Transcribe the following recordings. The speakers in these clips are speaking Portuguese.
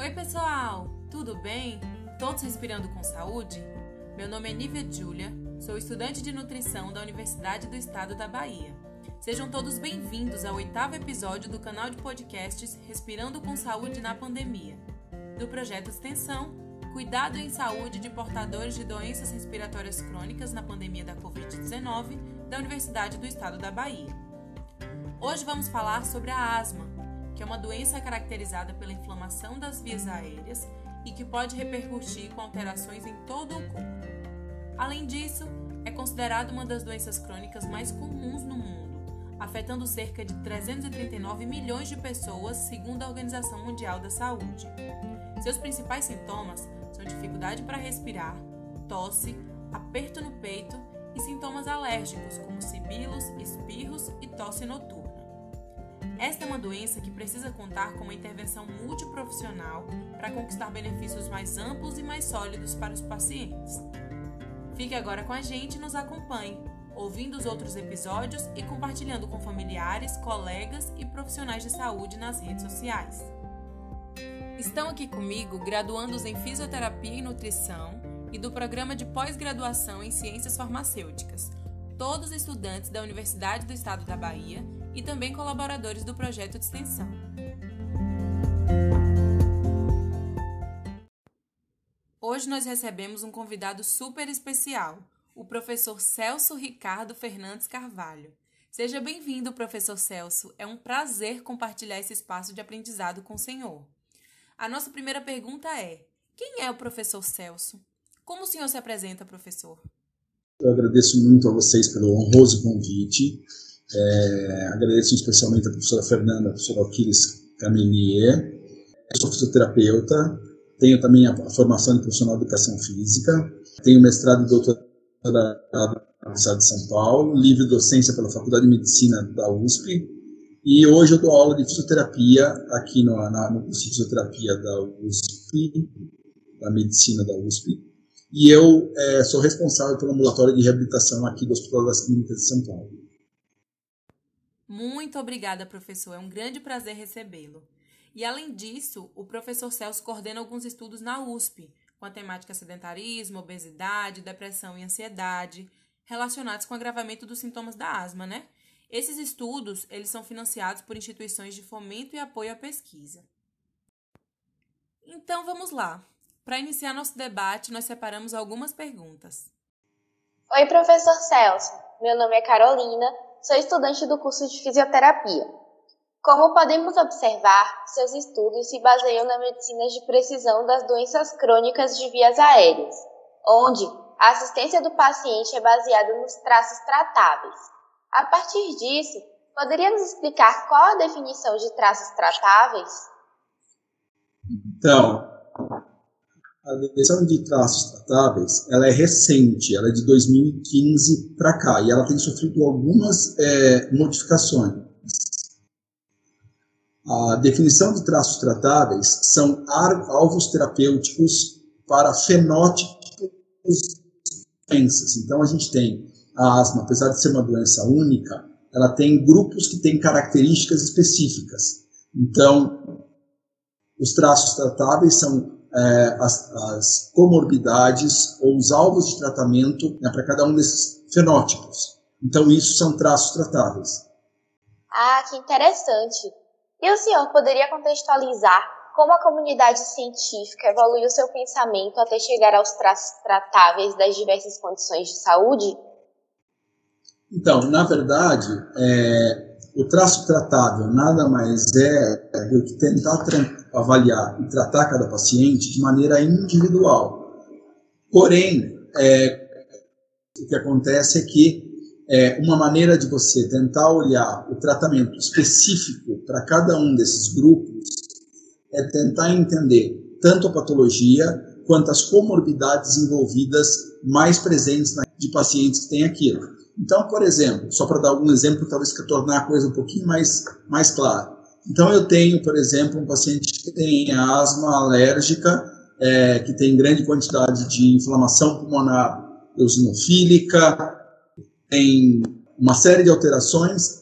Oi, pessoal! Tudo bem? Todos respirando com saúde? Meu nome é Nívia Júlia, sou estudante de nutrição da Universidade do Estado da Bahia. Sejam todos bem-vindos ao oitavo episódio do canal de podcasts Respirando com Saúde na Pandemia, do projeto Extensão Cuidado em Saúde de Portadores de Doenças Respiratórias Crônicas na Pandemia da Covid-19 da Universidade do Estado da Bahia. Hoje vamos falar sobre a asma, que é uma doença caracterizada pela inflamação das vias aéreas e que pode repercutir com alterações em todo o corpo. Além disso, é considerada uma das doenças crônicas mais comuns no mundo, afetando cerca de 339 milhões de pessoas, segundo a Organização Mundial da Saúde. Seus principais sintomas são dificuldade para respirar, tosse, aperto no peito e sintomas alérgicos, como sibilos, espirros e tosse noturna. Esta é uma doença que precisa contar com uma intervenção multiprofissional para conquistar benefícios mais amplos e mais sólidos para os pacientes. Fique agora com a gente e nos acompanhe, ouvindo os outros episódios e compartilhando com familiares, colegas e profissionais de saúde nas redes sociais. Estão aqui comigo graduandos em Fisioterapia e Nutrição e do Programa de Pós-Graduação em Ciências Farmacêuticas, todos estudantes da Universidade do Estado da Bahia e também colaboradores do projeto de extensão. Hoje nós recebemos um convidado super especial, o professor Celso Ricardo Fernandes Carvalho. Seja bem-vindo, professor Celso. É um prazer compartilhar esse espaço de aprendizado com o senhor. A nossa primeira pergunta é: quem é o professor Celso? Como o senhor se apresenta, professor? Eu agradeço muito a vocês pelo honroso convite. É, agradeço especialmente a professora Fernanda, a professora Aquiles Camelier. Eu sou fisioterapeuta, tenho também a, a formação de profissional de educação física, tenho mestrado e doutorado na Universidade de São Paulo, livre docência pela Faculdade de Medicina da USP, e hoje eu dou aula de fisioterapia aqui no, na, no curso de fisioterapia da USP, da Medicina da USP, e eu é, sou responsável pelo ambulatório de reabilitação aqui do Hospital das Clínicas de São Paulo. Muito obrigada, professor. É um grande prazer recebê-lo. E além disso, o professor Celso coordena alguns estudos na USP, com a temática sedentarismo, obesidade, depressão e ansiedade, relacionados com o agravamento dos sintomas da asma, né? Esses estudos, eles são financiados por instituições de fomento e apoio à pesquisa. Então, vamos lá. Para iniciar nosso debate, nós separamos algumas perguntas. Oi, professor Celso. Meu nome é Carolina sou estudante do curso de fisioterapia. Como podemos observar, seus estudos se baseiam na medicina de precisão das doenças crônicas de vias aéreas, onde a assistência do paciente é baseada nos traços tratáveis. A partir disso, poderia nos explicar qual a definição de traços tratáveis? Então, a definição de traços tratáveis ela é recente, ela é de 2015 para cá e ela tem sofrido algumas é, modificações. A definição de traços tratáveis são alvos terapêuticos para fenótipos doenças. Então a gente tem a asma, apesar de ser uma doença única, ela tem grupos que têm características específicas. Então, os traços tratáveis são é, as, as, comorbidades ou os alvos de tratamento né, para cada um desses fenótipos. Então, isso são traços tratáveis. Ah, que interessante. E o senhor poderia contextualizar como a comunidade científica evoluiu seu pensamento até chegar aos traços tratáveis das diversas condições de saúde? Então, na verdade, é, o traço tratável nada mais é do que tentar avaliar e tratar cada paciente de maneira individual. Porém, é, o que acontece é que é, uma maneira de você tentar olhar o tratamento específico para cada um desses grupos é tentar entender tanto a patologia quanto as comorbidades envolvidas mais presentes na, de pacientes que têm aquilo. Então, por exemplo, só para dar algum exemplo, talvez para tornar a coisa um pouquinho mais, mais clara. Então, eu tenho, por exemplo, um paciente que tem asma alérgica, é, que tem grande quantidade de inflamação pulmonar eosinofílica, tem uma série de alterações,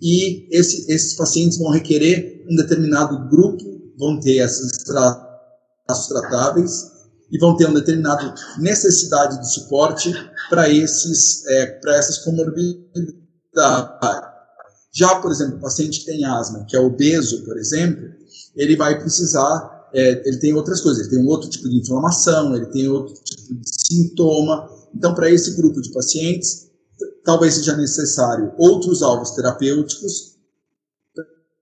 e esse, esses pacientes vão requerer um determinado grupo vão ter esses traços tratáveis e vão ter uma determinada necessidade de suporte para esses é, para essas comorbidades. Já, por exemplo, o paciente que tem asma, que é obeso, por exemplo, ele vai precisar, é, ele tem outras coisas, ele tem um outro tipo de inflamação, ele tem outro tipo de sintoma. Então, para esse grupo de pacientes, talvez seja necessário outros alvos terapêuticos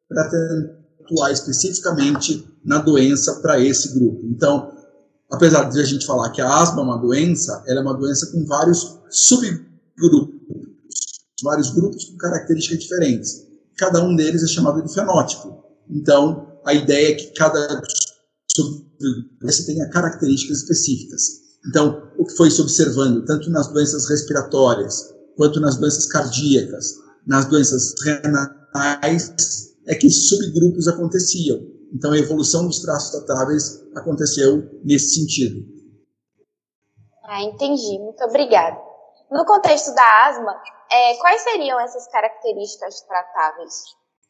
para atuar especificamente na doença para esse grupo. Então, apesar de a gente falar que a asma é uma doença, ela é uma doença com vários subgrupos, vários grupos com características diferentes. Cada um deles é chamado de fenótipo. Então, a ideia é que cada subgrupo tenha características específicas. Então, o que foi se observando, tanto nas doenças respiratórias, quanto nas doenças cardíacas, nas doenças renais, é que subgrupos aconteciam. Então, a evolução dos traços tratáveis aconteceu nesse sentido. Ah, entendi. Muito obrigada. No contexto da asma, é, quais seriam essas características tratáveis?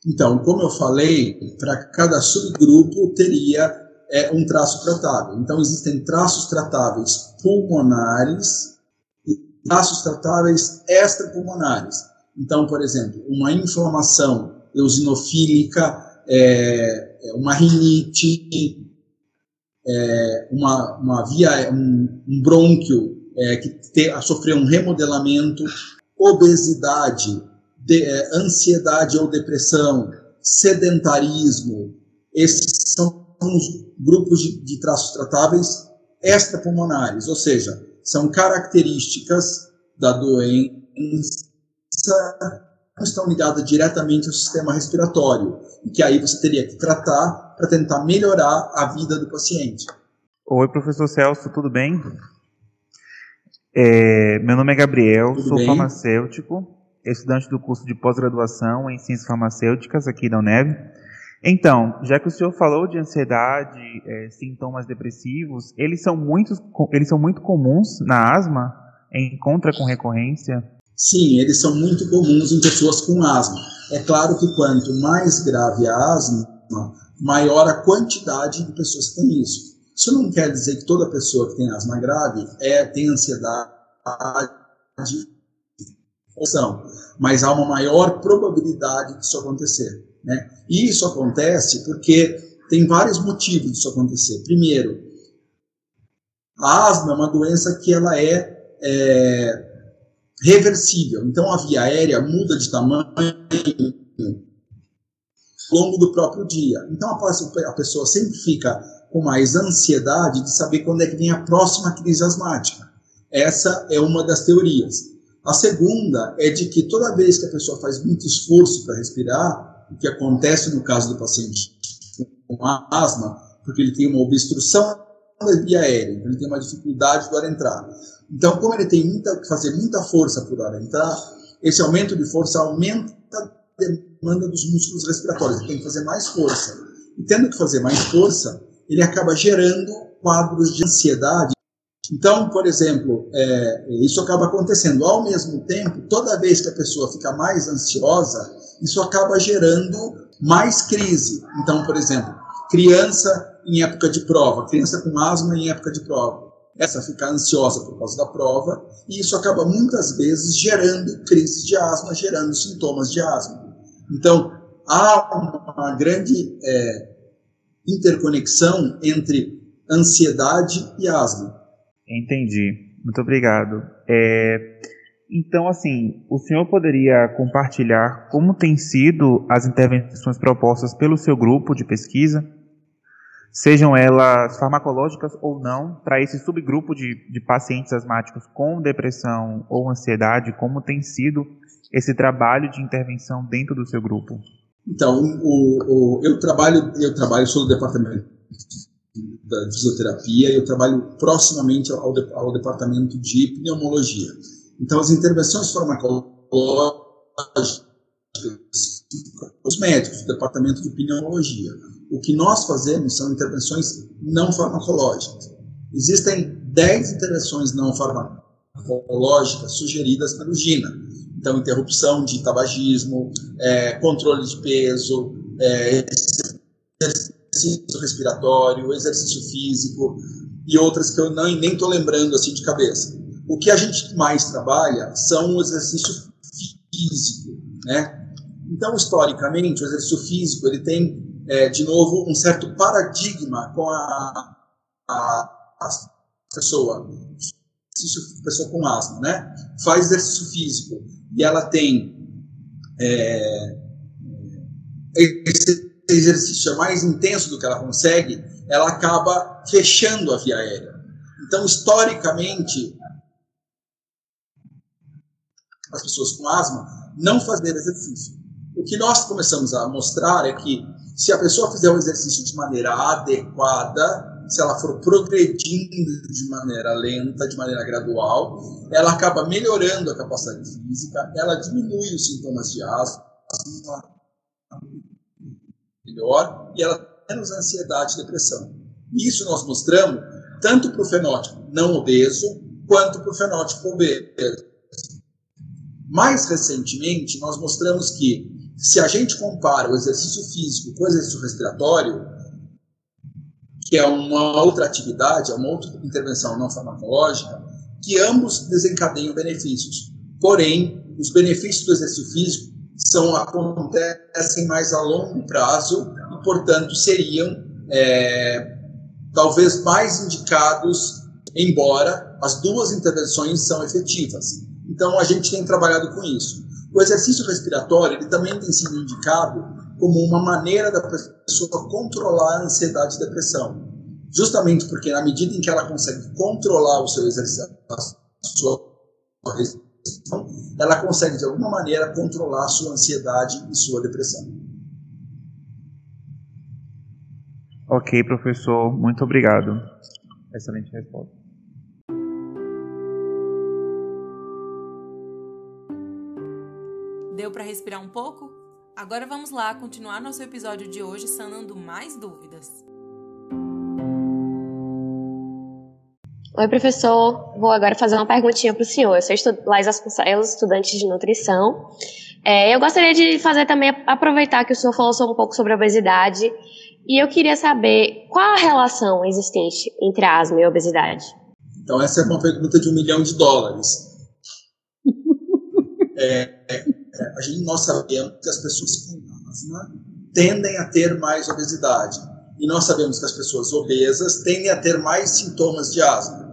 Então, como eu falei, para cada subgrupo teria é, um traço tratável. Então, existem traços tratáveis pulmonares e traços tratáveis extrapulmonares. Então, por exemplo, uma inflamação eosinofílica é, é, uma rinite, é, uma, uma via, um, um brônquio é, que te, sofreu um remodelamento, obesidade, de, é, ansiedade ou depressão, sedentarismo, esses são os grupos de, de traços tratáveis extrapulmonares, ou seja, são características da doença estão ligadas diretamente ao sistema respiratório, e que aí você teria que tratar para tentar melhorar a vida do paciente. Oi, professor Celso, tudo bem? É, meu nome é Gabriel, tudo sou bem? farmacêutico, estudante do curso de pós-graduação em Ciências Farmacêuticas aqui da UNEV. Então, já que o senhor falou de ansiedade, é, sintomas depressivos, eles são, muito, eles são muito comuns na asma? Encontra com recorrência? Sim, eles são muito comuns em pessoas com asma. É claro que quanto mais grave a asma, maior a quantidade de pessoas que têm isso. Isso não quer dizer que toda pessoa que tem asma grave é, tem ansiedade mas há uma maior probabilidade disso acontecer. Né? E isso acontece porque tem vários motivos disso acontecer. Primeiro, a asma é uma doença que ela é, é reversível. Então a via aérea muda de tamanho ao longo do próprio dia. Então a pessoa sempre fica com mais ansiedade de saber quando é que vem a próxima crise asmática. Essa é uma das teorias. A segunda é de que toda vez que a pessoa faz muito esforço para respirar, o que acontece no caso do paciente com asma, porque ele tem uma obstrução da via aérea, então ele tem uma dificuldade do ar entrar. Então, como ele tem muita, que fazer muita força por ar entrar, esse aumento de força aumenta a demanda dos músculos respiratórios, ele tem que fazer mais força. E tendo que fazer mais força, ele acaba gerando quadros de ansiedade. Então, por exemplo, é, isso acaba acontecendo. Ao mesmo tempo, toda vez que a pessoa fica mais ansiosa, isso acaba gerando mais crise. Então, por exemplo, criança em época de prova, criança com asma em época de prova essa ficar ansiosa por causa da prova, e isso acaba muitas vezes gerando crises de asma, gerando sintomas de asma. Então, há uma grande é, interconexão entre ansiedade e asma. Entendi. Muito obrigado. É, então, assim, o senhor poderia compartilhar como têm sido as intervenções propostas pelo seu grupo de pesquisa? Sejam elas farmacológicas ou não, para esse subgrupo de, de pacientes asmáticos com depressão ou ansiedade, como tem sido esse trabalho de intervenção dentro do seu grupo? Então, o, o, eu trabalho, eu trabalho sou do departamento da fisioterapia, eu trabalho proximamente ao, ao departamento de pneumologia. Então, as intervenções farmacológicas, os médicos do departamento de pneumologia. O que nós fazemos são intervenções não farmacológicas. Existem 10 intervenções não farmacológicas sugeridas pelo GINA. Então, interrupção de tabagismo, é, controle de peso, é, exercício respiratório, exercício físico e outras que eu não, nem estou lembrando assim de cabeça. O que a gente mais trabalha são o exercício físico, né? Então, historicamente, o exercício físico ele tem, é, de novo, um certo paradigma com a, a, a pessoa, pessoa com asma, né? Faz exercício físico e ela tem é, esse exercício é mais intenso do que ela consegue, ela acaba fechando a via aérea. Então, historicamente, as pessoas com asma não fazer exercício. O que nós começamos a mostrar é que se a pessoa fizer o exercício de maneira adequada, se ela for progredindo de maneira lenta, de maneira gradual, ela acaba melhorando a capacidade física, ela diminui os sintomas de asma, melhor, e ela menos ansiedade e depressão. Isso nós mostramos tanto para o fenótipo não obeso, quanto para o fenótipo obeso. Mais recentemente, nós mostramos que se a gente compara o exercício físico com o exercício respiratório, que é uma outra atividade, é uma outra intervenção não farmacológica, que ambos desencadeiam benefícios. Porém, os benefícios do exercício físico são acontecem mais a longo prazo e, portanto, seriam é, talvez mais indicados, embora as duas intervenções são efetivas. Então, a gente tem trabalhado com isso. O exercício respiratório ele também tem sido indicado como uma maneira da pessoa controlar a ansiedade e depressão. Justamente porque, na medida em que ela consegue controlar o seu exercício, a sua respiração, ela consegue, de alguma maneira, controlar a sua ansiedade e sua depressão. Ok, professor, muito obrigado. Excelente resposta. Deu para respirar um pouco? Agora vamos lá continuar nosso episódio de hoje sanando mais dúvidas. Oi, professor. Vou agora fazer uma perguntinha para o senhor. Eu sou estu Laís estudante de nutrição. É, eu gostaria de fazer também, aproveitar que o senhor falou um pouco sobre obesidade, e eu queria saber qual a relação existente entre asma e obesidade. Então, essa é uma pergunta de um milhão de dólares. é é, a gente, nós sabemos que as pessoas com asma tendem a ter mais obesidade. E nós sabemos que as pessoas obesas tendem a ter mais sintomas de asma.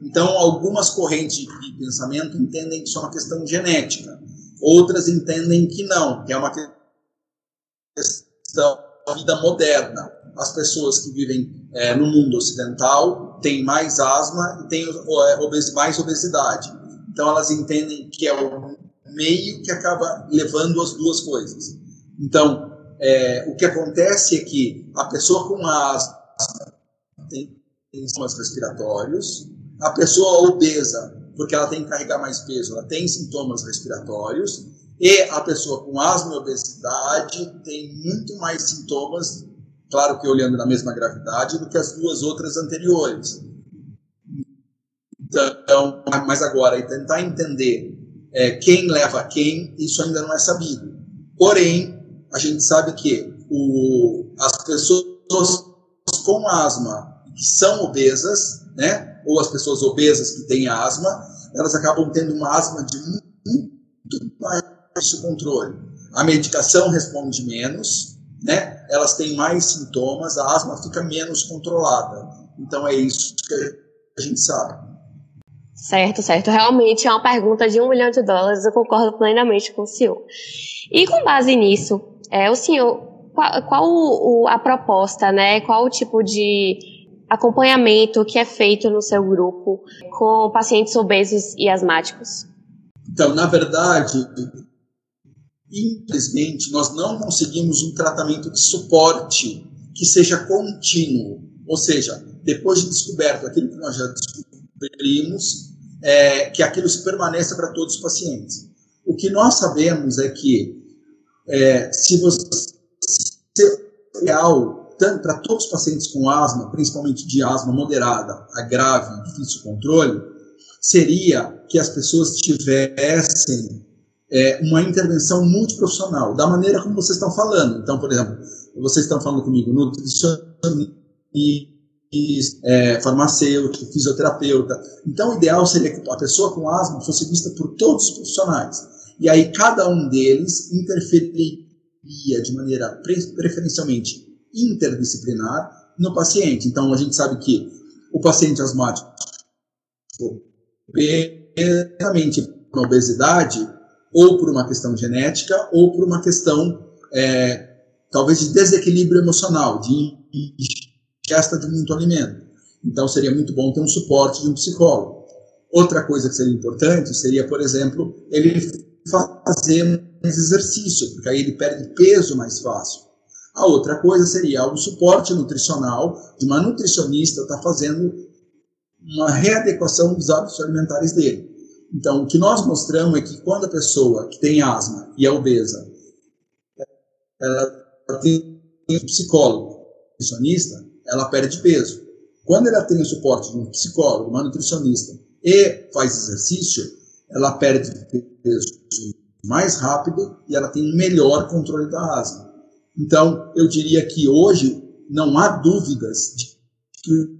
Então, algumas correntes de pensamento entendem que isso é uma questão genética. Outras entendem que não, que é uma questão da vida moderna. As pessoas que vivem é, no mundo ocidental têm mais asma e têm é, mais obesidade. Então, elas entendem que é o meio que acaba levando as duas coisas. Então, é, o que acontece é que a pessoa com asma tem sintomas respiratórios, a pessoa obesa, porque ela tem que carregar mais peso, ela tem sintomas respiratórios, e a pessoa com asma e obesidade tem muito mais sintomas, claro que olhando na mesma gravidade, do que as duas outras anteriores. Então, mas agora, tentar entender é, quem leva quem, isso ainda não é sabido. Porém, a gente sabe que o, as pessoas com asma que são obesas, né, ou as pessoas obesas que têm asma, elas acabam tendo uma asma de muito baixo controle. A medicação responde menos, né, elas têm mais sintomas, a asma fica menos controlada. Então é isso que a gente sabe. Certo, certo. Realmente é uma pergunta de um milhão de dólares, eu concordo plenamente com o senhor. E com base nisso, é, o senhor, qual, qual o, a proposta, né? Qual o tipo de acompanhamento que é feito no seu grupo com pacientes obesos e asmáticos? Então, na verdade, infelizmente, nós não conseguimos um tratamento de suporte que seja contínuo. Ou seja, depois de descoberto aquilo que nós já descobrimos, é, que aquilo se permaneça para todos os pacientes. O que nós sabemos é que é, se você real para todos os pacientes com asma, principalmente de asma moderada a grave, difícil controle, seria que as pessoas tivessem é, uma intervenção multiprofissional, da maneira como vocês estão falando. Então, por exemplo, vocês estão falando comigo, nutricionista, é, farmacêutico, fisioterapeuta. Então, o ideal seria que a pessoa com asma fosse vista por todos os profissionais. E aí, cada um deles interferiria de maneira preferencialmente interdisciplinar no paciente. Então, a gente sabe que o paciente asmático, obviamente, com obesidade, ou por uma questão genética, ou por uma questão, é, talvez, de desequilíbrio emocional, de ingesta de muito alimento. Então, seria muito bom ter um suporte de um psicólogo. Outra coisa que seria importante seria, por exemplo, ele fazer mais exercício, porque aí ele perde peso mais fácil. A outra coisa seria o suporte nutricional de uma nutricionista estar tá fazendo uma readequação dos hábitos alimentares dele. Então, o que nós mostramos é que quando a pessoa que tem asma e é obesa, ela tem um psicólogo, nutricionista, ela perde peso. Quando ela tem o suporte de um psicólogo, uma nutricionista e faz exercício, ela perde peso mais rápido e ela tem melhor controle da asma. Então, eu diria que hoje não há dúvidas de que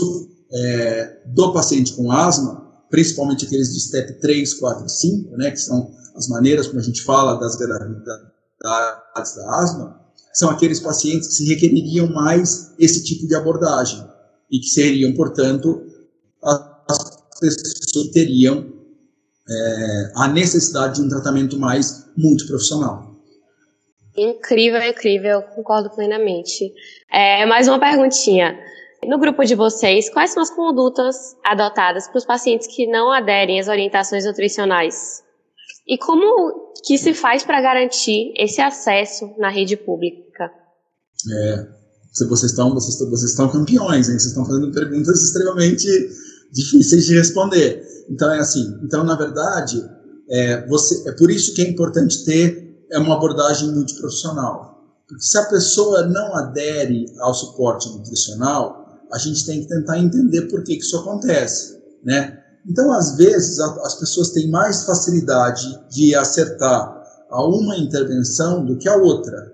o é, do paciente com asma principalmente aqueles de step 3, 4 e 5, né, que são as maneiras como a gente fala das gravidades da asma, são aqueles pacientes que se requereriam mais esse tipo de abordagem e que seriam, portanto, as pessoas que teriam é, a necessidade de um tratamento mais multiprofissional. Incrível, incrível, concordo plenamente. É, mais uma perguntinha. No grupo de vocês, quais são as condutas adotadas para os pacientes que não aderem às orientações nutricionais? E como que se faz para garantir esse acesso na rede pública? É, vocês estão, vocês, vocês estão campeões, hein? Vocês estão fazendo perguntas extremamente difíceis de responder. Então é assim. Então na verdade é, você, é por isso que é importante ter é uma abordagem multiprofissional. Porque se a pessoa não adere ao suporte nutricional, a gente tem que tentar entender por que, que isso acontece, né? Então, às vezes, a, as pessoas têm mais facilidade de acertar a uma intervenção do que a outra.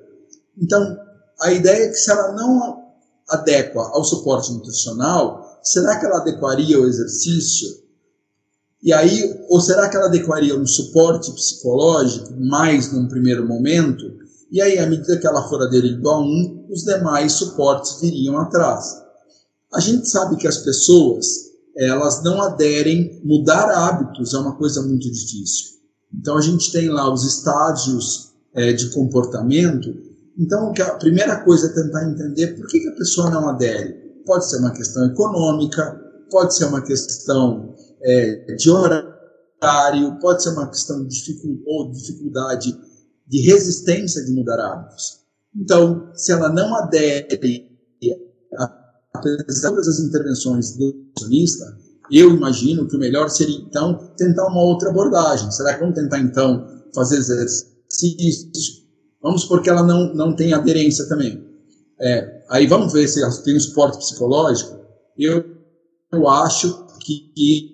Então, a ideia é que se ela não adequa ao suporte nutricional, será que ela adequaria o exercício? E aí, ou será que ela adequaria um suporte psicológico mais num primeiro momento? E aí, à medida que ela for aderindo a um, os demais suportes viriam atrás. A gente sabe que as pessoas elas não aderem, mudar hábitos é uma coisa muito difícil. Então a gente tem lá os estágios é, de comportamento. Então a primeira coisa é tentar entender por que, que a pessoa não adere. Pode ser uma questão econômica, pode ser uma questão é, de horário, pode ser uma questão de dificuldade, ou dificuldade de resistência de mudar hábitos. Então, se ela não adere apesar das intervenções do nutricionista, eu imagino que o melhor seria, então, tentar uma outra abordagem. Será que vamos tentar, então, fazer exercícios? Vamos porque ela não, não tem aderência também. É, aí vamos ver se tem um suporte psicológico. Eu, eu acho que, que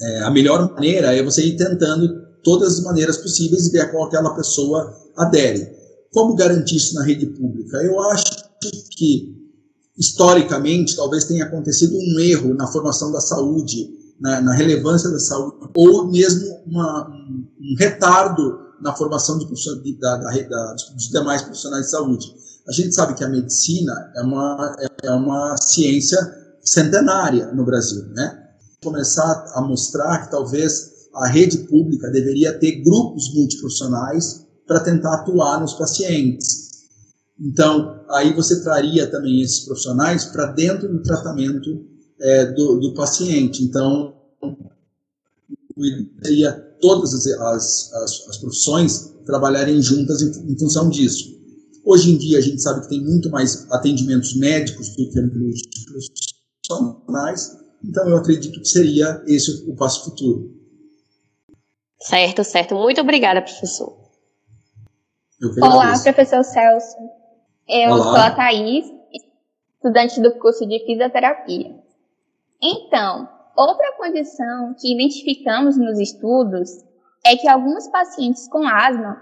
é, a melhor maneira é você ir tentando todas as maneiras possíveis e ver a qual aquela pessoa adere. Como garantir isso na rede pública? Eu acho que historicamente, talvez tenha acontecido um erro na formação da saúde, na, na relevância da saúde, ou mesmo uma, um, um, retardo na formação de, de, da, da, da, dos demais profissionais de saúde. A gente sabe que a medicina é uma, é uma ciência centenária no Brasil, né? Começar a mostrar que talvez a rede pública deveria ter grupos multiprofissionais para tentar atuar nos pacientes. Então, aí você traria também esses profissionais para dentro do tratamento é, do, do, paciente. Então, seria todas as, as, as, as profissões trabalharem juntas em, em, função disso. Hoje em dia, a gente sabe que tem muito mais atendimentos médicos do que profissionais, então eu acredito que seria esse o passo futuro. Certo, certo. Muito obrigada, professor. Olá, professor Celso. Eu Olá. sou a Thaís, estudante do curso de fisioterapia. Então, outra condição que identificamos nos estudos é que alguns pacientes com asma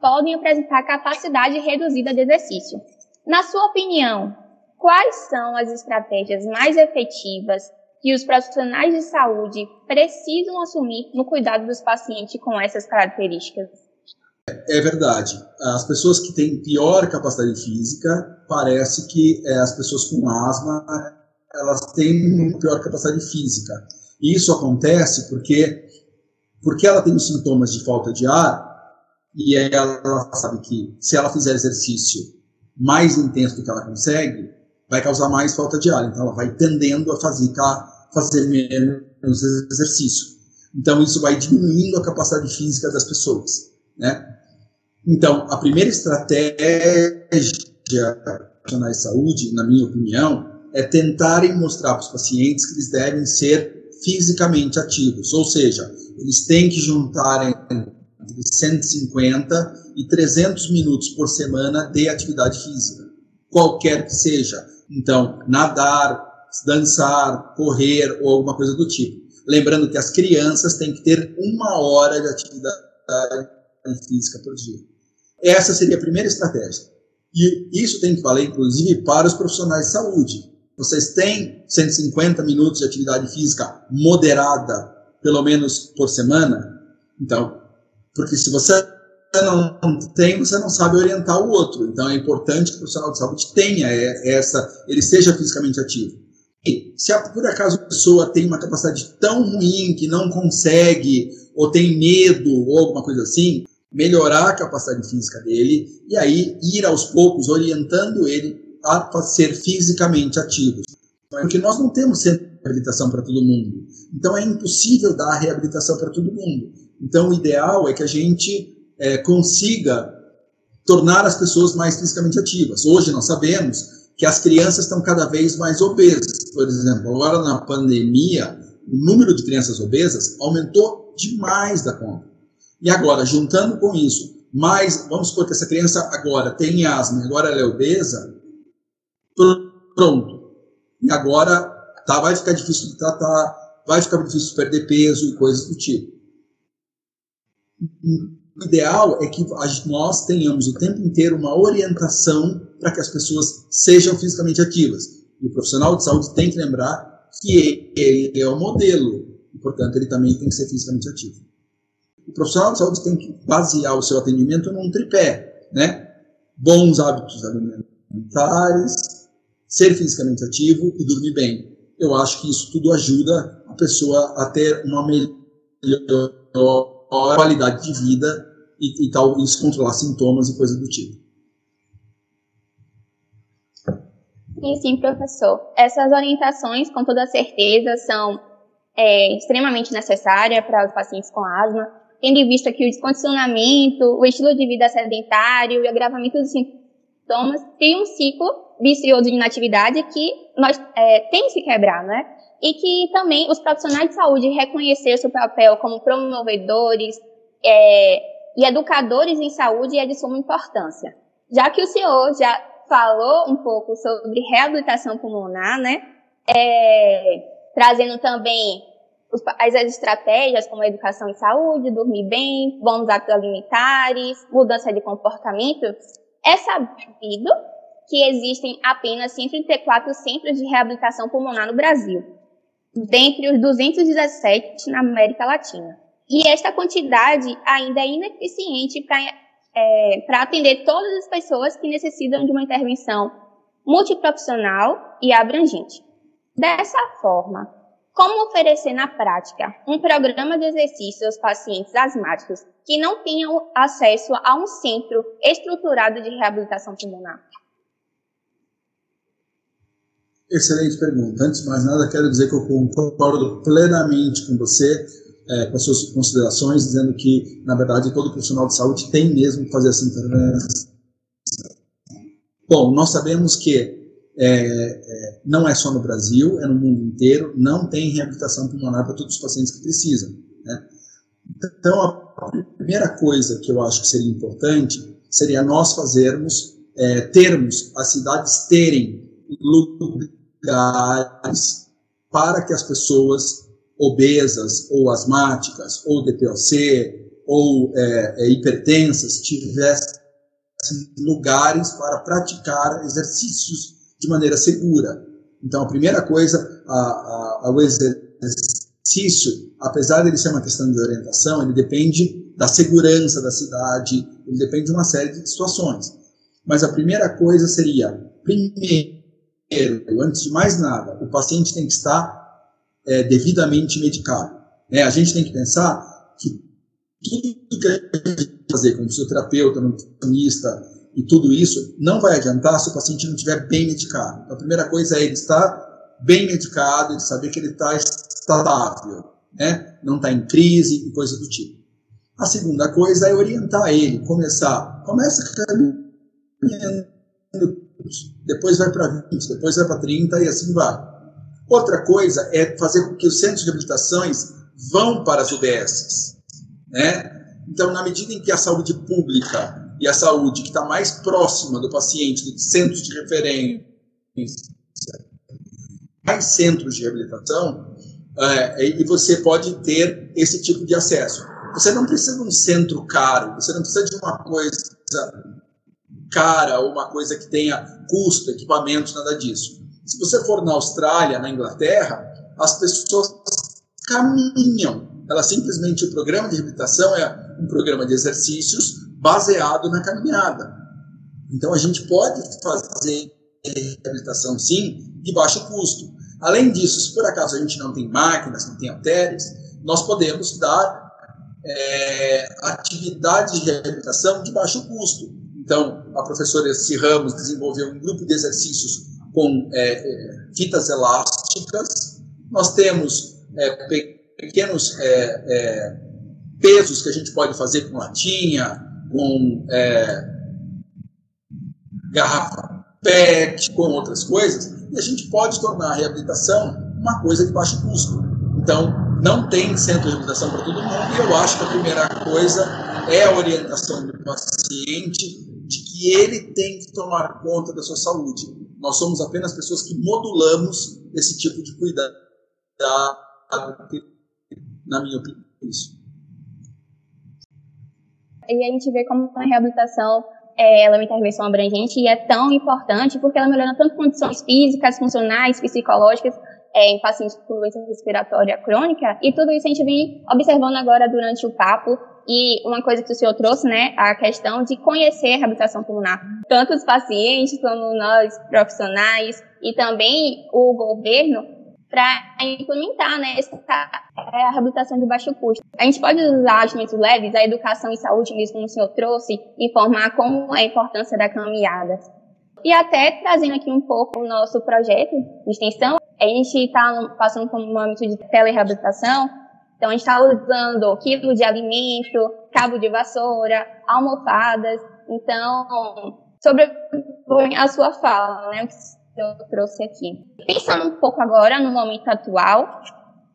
podem apresentar capacidade reduzida de exercício. Na sua opinião, quais são as estratégias mais efetivas que os profissionais de saúde precisam assumir no cuidado dos pacientes com essas características? É verdade. As pessoas que têm pior capacidade física, parece que é, as pessoas com asma elas têm pior capacidade física. E isso acontece porque porque ela tem os sintomas de falta de ar e ela sabe que se ela fizer exercício mais intenso do que ela consegue, vai causar mais falta de ar. Então ela vai tendendo a fazer, fazer menos exercício. Então isso vai diminuindo a capacidade física das pessoas, né? Então, a primeira estratégia profissionais de saúde, na minha opinião, é tentarem mostrar para os pacientes que eles devem ser fisicamente ativos, ou seja, eles têm que juntar entre 150 e 300 minutos por semana de atividade física, qualquer que seja. Então, nadar, dançar, correr ou alguma coisa do tipo. Lembrando que as crianças têm que ter uma hora de atividade física por dia. Essa seria a primeira estratégia. E isso tem que valer, inclusive, para os profissionais de saúde. Vocês têm 150 minutos de atividade física moderada, pelo menos por semana? Então, porque se você não tem, você não sabe orientar o outro. Então, é importante que o profissional de saúde tenha essa, ele seja fisicamente ativo. E se por acaso a pessoa tem uma capacidade tão ruim que não consegue, ou tem medo, ou alguma coisa assim, melhorar a capacidade física dele e aí ir aos poucos orientando ele a ser fisicamente ativo. Porque nós não temos centro de reabilitação para todo mundo. Então é impossível dar reabilitação para todo mundo. Então o ideal é que a gente é, consiga tornar as pessoas mais fisicamente ativas. Hoje nós sabemos que as crianças estão cada vez mais obesas. Por exemplo, agora na pandemia, o número de crianças obesas aumentou demais da conta. E agora, juntando com isso, mais, vamos supor que essa criança agora tem asma, agora ela é obesa, pronto. E agora tá, vai ficar difícil de tratar, vai ficar difícil de perder peso e coisas do tipo. O ideal é que nós tenhamos o tempo inteiro uma orientação para que as pessoas sejam fisicamente ativas. E o profissional de saúde tem que lembrar que ele é o modelo, e, portanto, ele também tem que ser fisicamente ativo. O profissional de saúde tem que basear o seu atendimento num tripé, né? Bons hábitos alimentares, ser fisicamente ativo e dormir bem. Eu acho que isso tudo ajuda a pessoa a ter uma melhor qualidade de vida e, e talvez controlar sintomas e coisas do tipo. Sim, sim, professor. Essas orientações, com toda certeza, são é, extremamente necessárias para os pacientes com asma, tendo em vista que o descondicionamento, o estilo de vida sedentário e o agravamento dos sintomas tem um ciclo vicioso de inatividade que nós é, temos que quebrar, né? E que também os profissionais de saúde reconhecer seu papel como promovedores é, e educadores em saúde é de suma importância. Já que o senhor já falou um pouco sobre reabilitação pulmonar, né? É, trazendo também as estratégias como educação em saúde, dormir bem, bons hábitos alimentares, mudança de comportamento, é sabido que existem apenas 134 centros de reabilitação pulmonar no Brasil, dentre os 217 na América Latina. E esta quantidade ainda é ineficiente para é, atender todas as pessoas que necessitam de uma intervenção multiprofissional e abrangente. Dessa forma, como oferecer na prática um programa de exercício aos pacientes asmáticos que não tenham acesso a um centro estruturado de reabilitação pulmonar? Excelente pergunta. Antes de mais nada, quero dizer que eu concordo plenamente com você, é, com as suas considerações, dizendo que, na verdade, todo profissional de saúde tem mesmo que fazer essa intervenção. Bom, nós sabemos que é, é, não é só no Brasil, é no mundo inteiro, não tem reabilitação pulmonar para todos os pacientes que precisam. Né? Então, a primeira coisa que eu acho que seria importante seria nós fazermos, é, termos, as cidades terem lugares para que as pessoas obesas ou asmáticas ou DPOC ou é, é, hipertensas tivessem lugares para praticar exercícios de maneira segura. Então, a primeira coisa, a, a, o exercício, apesar de ele ser uma questão de orientação, ele depende da segurança da cidade, ele depende de uma série de situações. Mas a primeira coisa seria, primeiro, antes de mais nada, o paciente tem que estar é, devidamente medicado. Né? A gente tem que pensar que tudo que a gente fazer como fisioterapeuta, nutricionista e tudo isso não vai adiantar se o paciente não estiver bem medicado. Então, a primeira coisa é ele estar bem medicado, ele saber que ele está estável, né? não está em crise e coisa do tipo. A segunda coisa é orientar ele, começar, começa caminhando, depois vai para 20, depois vai para 30 e assim vai. Outra coisa é fazer com que os centros de reabilitações vão para as UBSs. Né? Então, na medida em que a saúde pública e a saúde que está mais próxima do paciente, do centros de referência, mais centros de reabilitação, é, e você pode ter esse tipo de acesso. Você não precisa de um centro caro, você não precisa de uma coisa cara ou uma coisa que tenha custo, equipamentos, nada disso. Se você for na Austrália, na Inglaterra, as pessoas caminham. Ela simplesmente o programa de reabilitação é um programa de exercícios baseado na caminhada. Então a gente pode fazer reabilitação sim de baixo custo. Além disso, se por acaso a gente não tem máquinas, não tem halteres, nós podemos dar é, atividades de reabilitação de baixo custo. Então, a professora C. Ramos desenvolveu um grupo de exercícios com é, é, fitas elásticas, nós temos é, pequenos é, é, pesos que a gente pode fazer com latinha, com é, garrafa PET, com outras coisas, e a gente pode tornar a reabilitação uma coisa de baixo custo. Então, não tem centro de reabilitação para todo mundo, e eu acho que a primeira coisa é a orientação do paciente de que ele tem que tomar conta da sua saúde. Nós somos apenas pessoas que modulamos esse tipo de cuidado, na minha opinião. Isso. E a gente vê como a reabilitação é, ela é uma intervenção abrangente e é tão importante porque ela melhora tanto condições físicas, funcionais, psicológicas é, em pacientes com doença respiratória crônica e tudo isso a gente vem observando agora durante o papo e uma coisa que o senhor trouxe, né, a questão de conhecer a reabilitação pulmonar. Tanto os pacientes como nós, profissionais, e também o governo, para implementar né, essa, é, a reabilitação de baixo custo. A gente pode usar agimentos leves, a educação em saúde, mesmo como o senhor trouxe, informar como é a importância da caminhada. E até trazendo aqui um pouco o nosso projeto de extensão, a gente está passando por um momento de telereabilitação, então, a gente está usando quilo de alimento, cabo de vassoura, almofadas. Então, sobre a sua fala, né, o que eu trouxe aqui. Pensando um pouco agora no momento atual,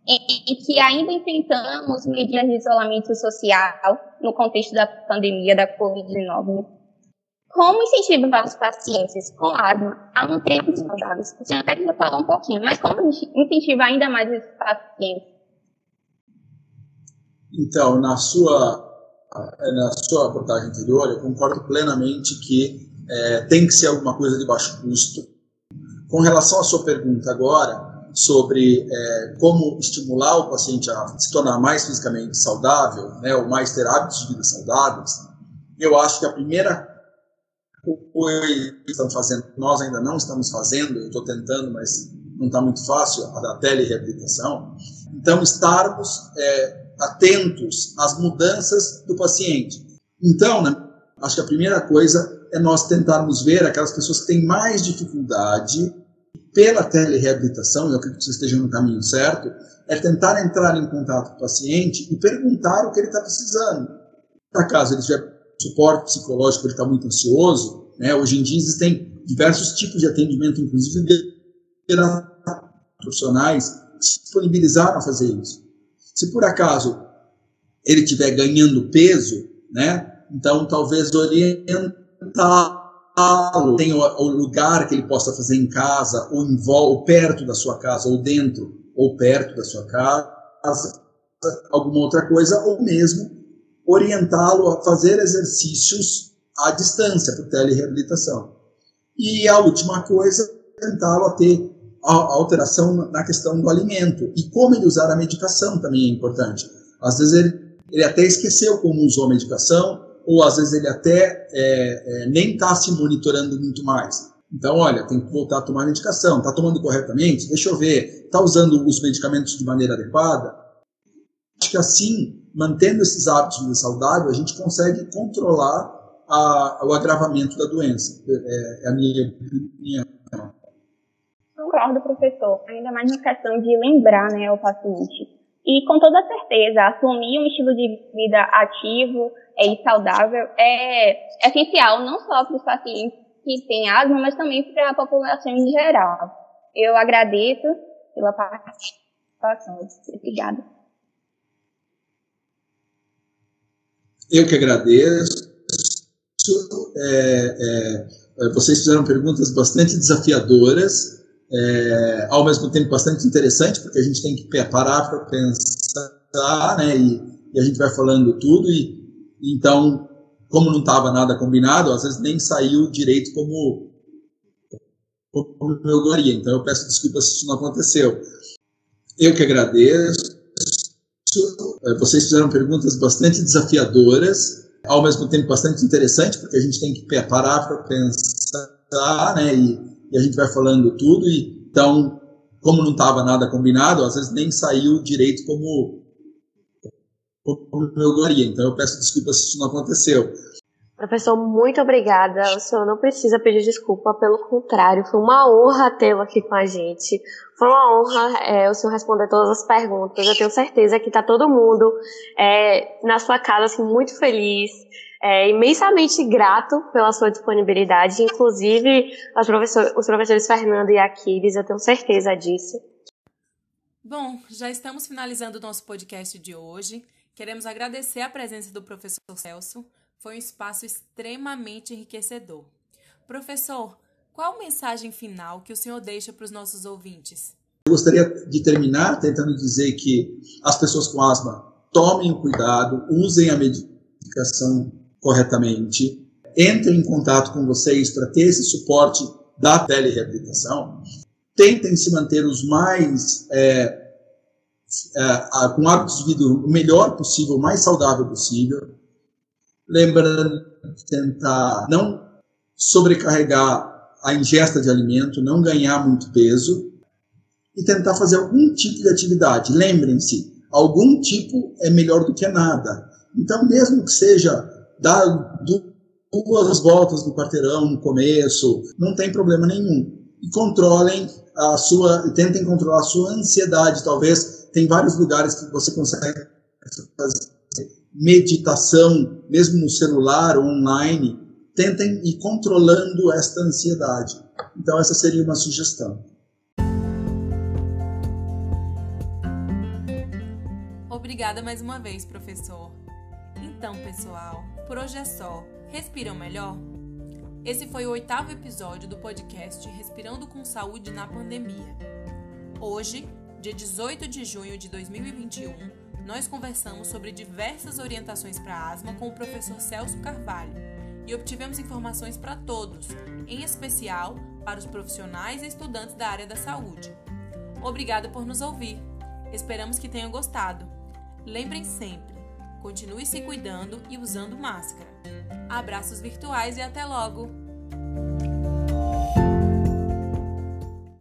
em que ainda enfrentamos medidas de isolamento social no contexto da pandemia da Covid-19. Como incentivar os pacientes com asma a manterem saudáveis? Você até já falou um pouquinho, mas como incentivar ainda mais esses pacientes então, na sua, na sua abordagem anterior, eu concordo plenamente que é, tem que ser alguma coisa de baixo custo. Com relação à sua pergunta agora, sobre é, como estimular o paciente a se tornar mais fisicamente saudável, né, ou mais ter hábitos de vida saudáveis, eu acho que a primeira coisa que fazendo, nós ainda não estamos fazendo, eu estou tentando, mas não está muito fácil, a da telereabilitação, então estarmos é, atentos às mudanças do paciente. Então, né, acho que a primeira coisa é nós tentarmos ver aquelas pessoas que têm mais dificuldade pela telereabilitação, eu acredito que vocês estejam no caminho certo, é tentar entrar em contato com o paciente e perguntar o que ele está precisando. Para caso ele tiver suporte psicológico, ele está muito ansioso, né? hoje em dia existem diversos tipos de atendimento, inclusive profissionais, que se disponibilizaram a fazer isso. Se por acaso ele estiver ganhando peso, né? Então talvez orientá-lo, tem o, lugar que ele possa fazer em casa, ou, em, ou perto da sua casa, ou dentro, ou perto da sua casa, alguma outra coisa, ou mesmo orientá-lo a fazer exercícios à distância, por telereabilitação. E a última coisa, tentá-lo a ter a alteração na questão do alimento. E como ele usar a medicação também é importante. Às vezes ele, ele até esqueceu como usou a medicação, ou às vezes ele até é, é, nem está se monitorando muito mais. Então, olha, tem que voltar a tomar medicação. Está tomando corretamente? Deixa eu ver. Está usando os medicamentos de maneira adequada? Acho que assim, mantendo esses hábitos saudável, a gente consegue controlar a, o agravamento da doença. É, é a minha opinião. Concordo, professor. Ainda mais na questão de lembrar né, o paciente. E com toda certeza, assumir um estilo de vida ativo e saudável é essencial não só para os pacientes que têm asma, mas também para a população em geral. Eu agradeço pela participação. Obrigada. Eu que agradeço. É, é, vocês fizeram perguntas bastante desafiadoras, é, ao mesmo tempo bastante interessantes, porque a gente tem que parar para pensar, né? E, e, a gente vai falando tudo. E então, como não estava nada combinado, às vezes nem saiu direito como, como eu gostaria. Então, eu peço desculpas se isso não aconteceu. Eu que agradeço. É, vocês fizeram perguntas bastante desafiadoras, ao mesmo tempo bastante interessantes, porque a gente tem que parar para pensar, né? E, e, a gente vai falando tudo. E, então, como não estava nada combinado, às vezes nem saiu direito como, como eu gostaria. Então, eu peço desculpas se isso não aconteceu. Professor, muito obrigada. O senhor não precisa pedir desculpa, pelo contrário, foi uma honra tê-lo aqui com a gente. Foi uma honra é, o senhor responder todas as perguntas. Eu tenho certeza que está todo mundo é, na sua casa assim, muito feliz, é, imensamente grato pela sua disponibilidade, inclusive professor, os professores Fernando e Aquiles, eu tenho certeza disso. Bom, já estamos finalizando o nosso podcast de hoje. Queremos agradecer a presença do professor Celso foi um espaço extremamente enriquecedor. Professor, qual mensagem final que o senhor deixa para os nossos ouvintes? Eu gostaria de terminar tentando dizer que as pessoas com asma tomem o cuidado, usem a medicação corretamente, entrem em contato com vocês para ter esse suporte da telereabilitação, tentem se manter os mais é, é, com hábitos de vida o melhor possível, o mais saudável possível, lembrando de tentar não sobrecarregar a ingesta de alimento, não ganhar muito peso e tentar fazer algum tipo de atividade. Lembrem-se, algum tipo é melhor do que nada. Então, mesmo que seja dar duas voltas no quarteirão no começo, não tem problema nenhum. E controlem a sua, tentem controlar a sua ansiedade. Talvez tem vários lugares que você consegue fazer meditação, mesmo no celular ou online, tentem ir controlando esta ansiedade. Então, essa seria uma sugestão. Obrigada mais uma vez, professor. Então, pessoal, por hoje é só. Respiram melhor? Esse foi o oitavo episódio do podcast Respirando com Saúde na Pandemia. Hoje, dia 18 de junho de 2021, nós conversamos sobre diversas orientações para asma com o professor Celso Carvalho e obtivemos informações para todos, em especial para os profissionais e estudantes da área da saúde. Obrigada por nos ouvir. Esperamos que tenham gostado. Lembrem sempre, Continue se cuidando e usando máscara. Abraços virtuais e até logo!